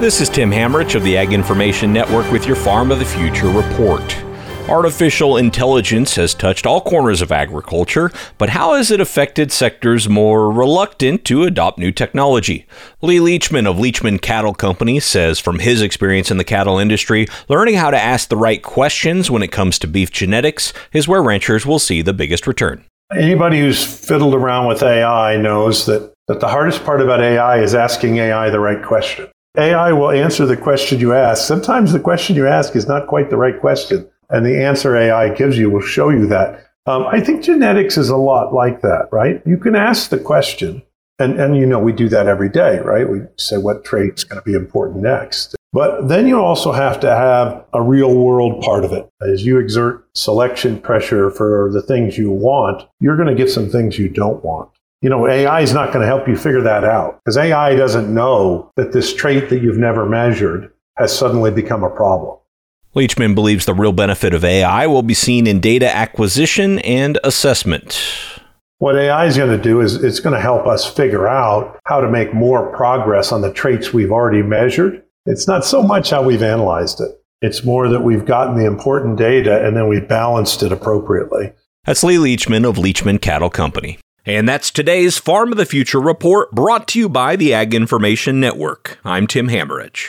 This is Tim Hammerich of the Ag Information Network with your Farm of the Future report. Artificial intelligence has touched all corners of agriculture, but how has it affected sectors more reluctant to adopt new technology? Lee Leachman of Leachman Cattle Company says from his experience in the cattle industry, learning how to ask the right questions when it comes to beef genetics is where ranchers will see the biggest return. Anybody who's fiddled around with AI knows that, that the hardest part about AI is asking AI the right question. AI will answer the question you ask. Sometimes the question you ask is not quite the right question and the answer AI gives you will show you that. Um, I think genetics is a lot like that, right? You can ask the question, and, and you know, we do that every day, right? We say what trait's going to be important next. But then you also have to have a real world part of it. As you exert selection pressure for the things you want, you're going to get some things you don't want. You know, AI is not going to help you figure that out because AI doesn't know that this trait that you've never measured has suddenly become a problem. Leachman believes the real benefit of AI will be seen in data acquisition and assessment. What AI is going to do is it's going to help us figure out how to make more progress on the traits we've already measured. It's not so much how we've analyzed it. It's more that we've gotten the important data and then we've balanced it appropriately. That's Lee Leachman of Leachman Cattle Company. And that's today's Farm of the Future report brought to you by the Ag Information Network. I'm Tim Hammerich.